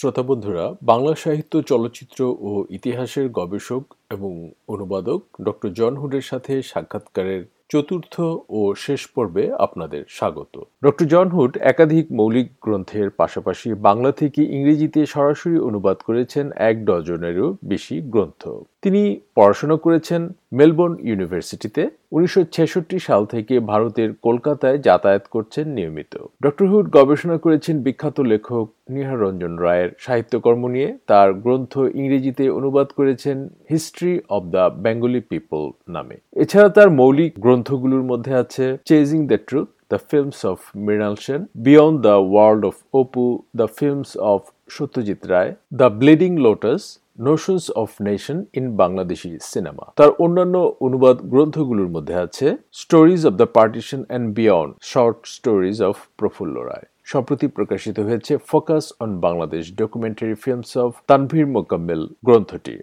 শ্রোতা বন্ধুরা, বাংলা সাহিত্য, চলচ্চিত্র ও ইতিহাসের গবেষক এবং অনুবাদক ডক্টর জন হুডের সাথে সাক্ষাৎকারের চতুর্থ ও শেষ পর্বে আপনাদের স্বাগত। ডক্টর জন হুড একাধিক মৌলিক গ্রন্থের পাশাপাশি বাংলা থেকে ইংরেজিতে সরাসরি অনুবাদ করেছেন এক ডজনেরও বেশি গ্রন্থ। তিনি পড়াশোনা করেছেন মেলবোর্ন ইউনিভার্সিটিতে। উনিশশো ছেষট্টি সাল থেকে ভারতের কলকাতায় যাতায়াত করছেন নিয়মিত। ডক্টর হুড গবেষণা করেছেন বিখ্যাত লেখক নিহার রঞ্জন রায়ের সাহিত্যকর্ম নিয়ে। তার গ্রন্থ ইংরেজিতে অনুবাদ করেছেন history of the Bengali people নামে। এছাড়া তার মৌলিক গ্রন্থগুলোর মধ্যে আছে chasing the truth the films of Mrinal Sen beyond the world of Apu the films of Satyajit Ray the bleeding lotus notions of nation in Bangladeshi cinema তার অন্যান্য অনুবাদ গ্রন্থগুলোর মধ্যে আছে stories of the partition and beyond short stories of Prafulla Roy সম্প্রতি প্রকাশিত হয়েছে focus on Bangladesh documentary films of Tanvir Mokammel গ্রন্থটি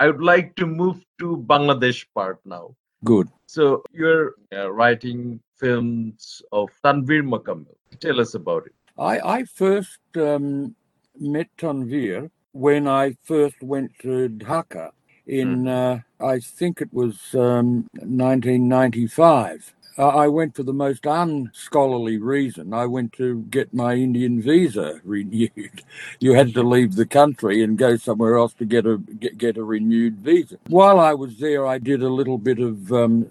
I would like to move to Bangladesh part now. Good. So you're uh, writing films of Tanvir Mukammel. Tell us about it. I, I first um, met Tanvir when I first went to Dhaka in, uh, I think it was um, 1995. Uh, I went for the most unscholarly reason. I went to get my Indian visa renewed. You had to leave the country and go somewhere else to get a get, get a renewed visa. While I was there, I did a little bit of um,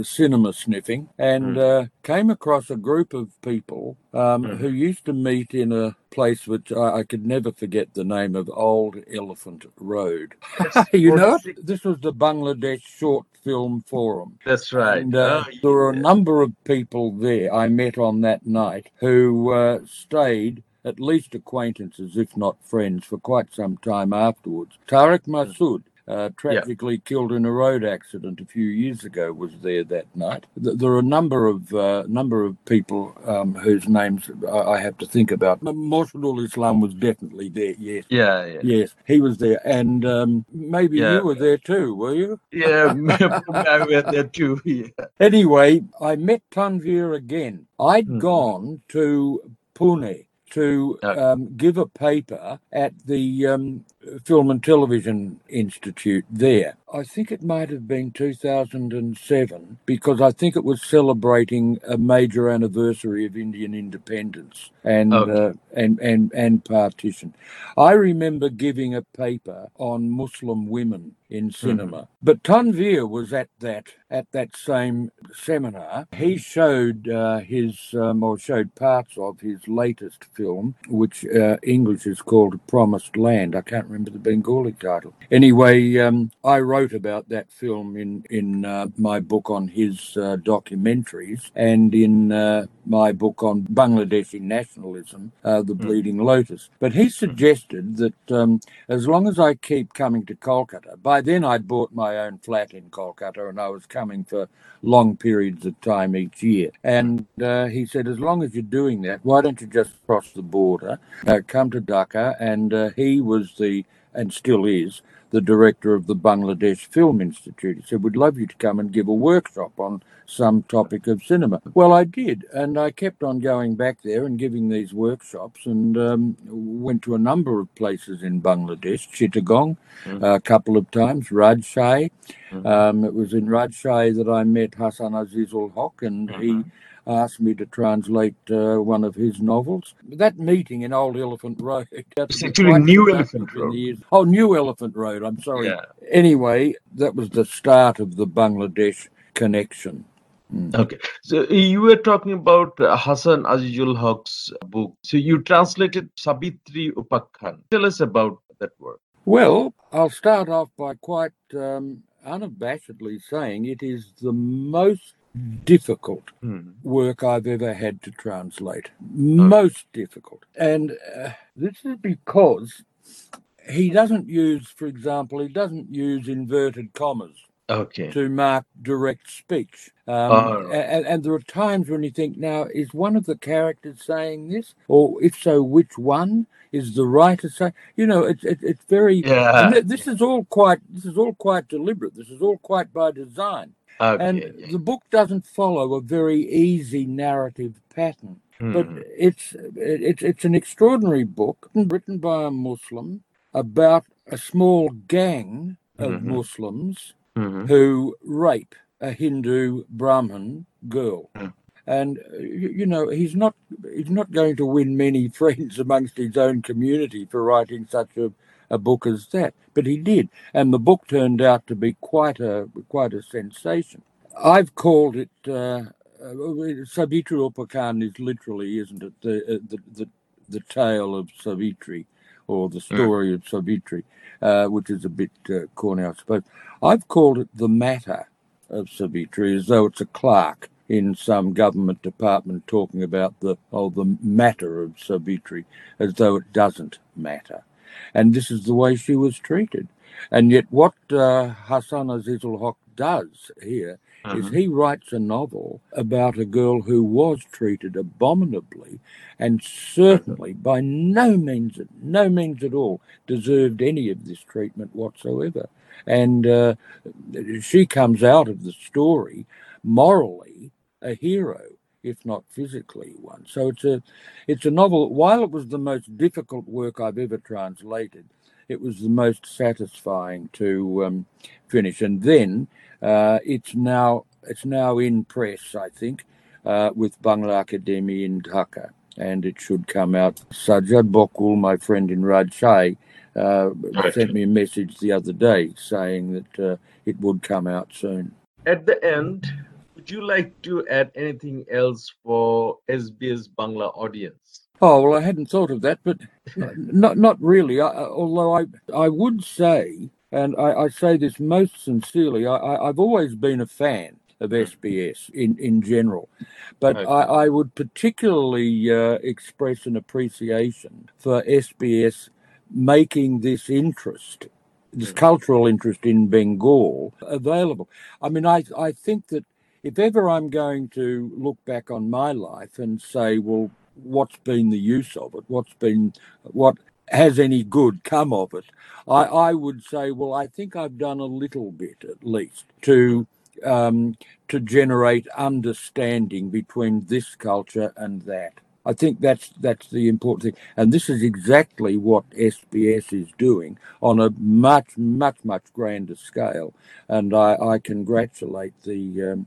uh, cinema sniffing and uh, came across a group of people um, who used to meet in a place which I, I could never forget the name of Old Elephant Road. you know, it? this was the Bangladesh Short Film Forum. That's right. And uh, Oh, there were a number of people there I met on that night who uh, stayed at least acquaintances, if not friends, for quite some time afterwards. Tareque Masud. Uh, tragically killed in a road accident a few years ago was there that night. There are a number of uh, number of people um, whose names I I have to think about. Morshedul Islam was definitely there. Yes, Yeah, yeah. yes, he was there, and um, maybe Yeah. you were there too, were you? Yeah, I went there too. Yeah. Anyway, I met Tanvir again. I'd Hmm. gone to Pune to Okay. um, give a paper at the um, Film and Television Institute there. I think it might have been 2007 because I think it was celebrating a major anniversary of Indian independence and Okay. uh, and and and partition. I remember giving a paper on Muslim women in cinema. But Tanvir was at that at that same seminar. He showed uh, his um, or showed parts of his latest film, which uh, English is called Promised Land. I can't remember the Bengali title. Anyway, um, I wrote about that film in in uh, my book on his uh, documentaries and in uh, my book on Bangladeshi nationalism, uh, The Bleeding Lotus. But he suggested that um, as long as I keep coming to Kolkata, by then I'd bought my own flat in Kolkata and I was coming for long periods of time each year. And uh, he said, as long as you're doing that, why don't you just cross the border, uh, come to Dhaka? And uh, he was the, and still is, the director of the Bangladesh Film Institute. He said, We'd love you to come and give a workshop on some topic of cinema. Well, I did, and I kept on going back there and giving these workshops and um, went to a number of places in Bangladesh, Chittagong a couple of times, Rajshahi. Um, it was in Rajshahi that I met Hasan Azizul Huq, and he asked me to translate uh, one of his novels. That meeting in Old Elephant Road. It's actually New Elephant Road. Oh, New Elephant Road. I'm sorry. Yeah. Anyway, that was the start of the Bangladesh connection. Okay. So you were talking about uh, Hasan Azizul Huq's book. So you translated Sabitri Upakhyan. Tell us about that work. Well, I'll start off by quite um, unabashedly saying it is the most difficult Hmm. work I've ever had to translate. Most difficult. And uh, this is because he doesn't use, for example, he doesn't use inverted commas Okay. to mark direct speech. Um, Oh, and, and there are times when you think, now, is one of the characters saying this? Or if so, which one? Is the writer saying? You know, it's it, it's very. Yeah. th- this is all quite. This is all quite deliberate. This is all quite by design. And yeah. the book doesn't follow a very easy narrative pattern, but Mhm. it's it's it's an extraordinary book written by a Muslim about a small gang of Mhm. Muslims Mhm. who rape a Hindu Brahmin girl. Mm. And you, you know he's not he's not going to win many friends amongst his own community for writing such a, a book as that, but he did, and the book turned out to be quite a quite a sensation. I've called it uh, uh, Savitri Upakhyan is literally, isn't it, the uh, the, the the tale of Savitri, or the story of Savitri, uh, which is a bit uh, corny, I suppose. I've called it the matter of Savitri, as though it's a clerk in some government department talking about the oh the matter of Savitri, as though it doesn't matter. And this is the way she was treated. And yet, what uh, Hasan Azizul Huq does here is Mhm. he writes a novel about a girl who was treated abominably and certainly by no means no means at all deserved any of this treatment whatsoever and uh, she comes out of the story morally a hero if not physically one so it's a it's a novel while it was the most difficult work i've ever translated it was the most satisfying to um, finish and then uh, it's now it's now in press i think uh, with Bangla Academy in Dhaka, and it should come out. Sajjad Bokul, my friend in Rajshahi, uh, Right. sent me a message the other day saying that uh, it would come out soon. At the end, would you like to add anything else for SBS Bangla audience? Oh well, I hadn't thought of that, but not not really. I, although I I would say, and I, I say this most sincerely, I, I've always been a fan of SBS in in general, but Okay. I, I would particularly uh, express an appreciation for SBS making this interest, this Mm. cultural interest in Bengal available. I mean, I I think that if ever I'm going to look back on my life and say, well, what's been the use of it? What's been what has any good come of it? I, I would say, well, I think I've done a little bit at least to um, to generate understanding between this culture and that. I think that's that's the important thing, and this is exactly what SBS is doing on a much much much grander scale. And I, I congratulate the um,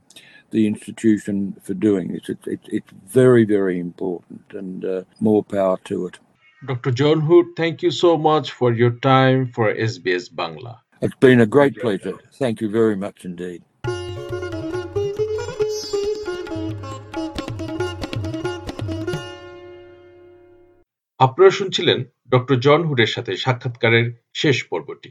the institution for doing this. It's it's, it's very very important, and uh, more power to it. Dr. John Hood, thank you so much for your time for SBS Bangla. It's been a great pleasure. Thank you very much indeed. আপনারা শুনছিলেন doctor John হুডের সাথে সাক্ষাৎকারের শেষ পর্বটি।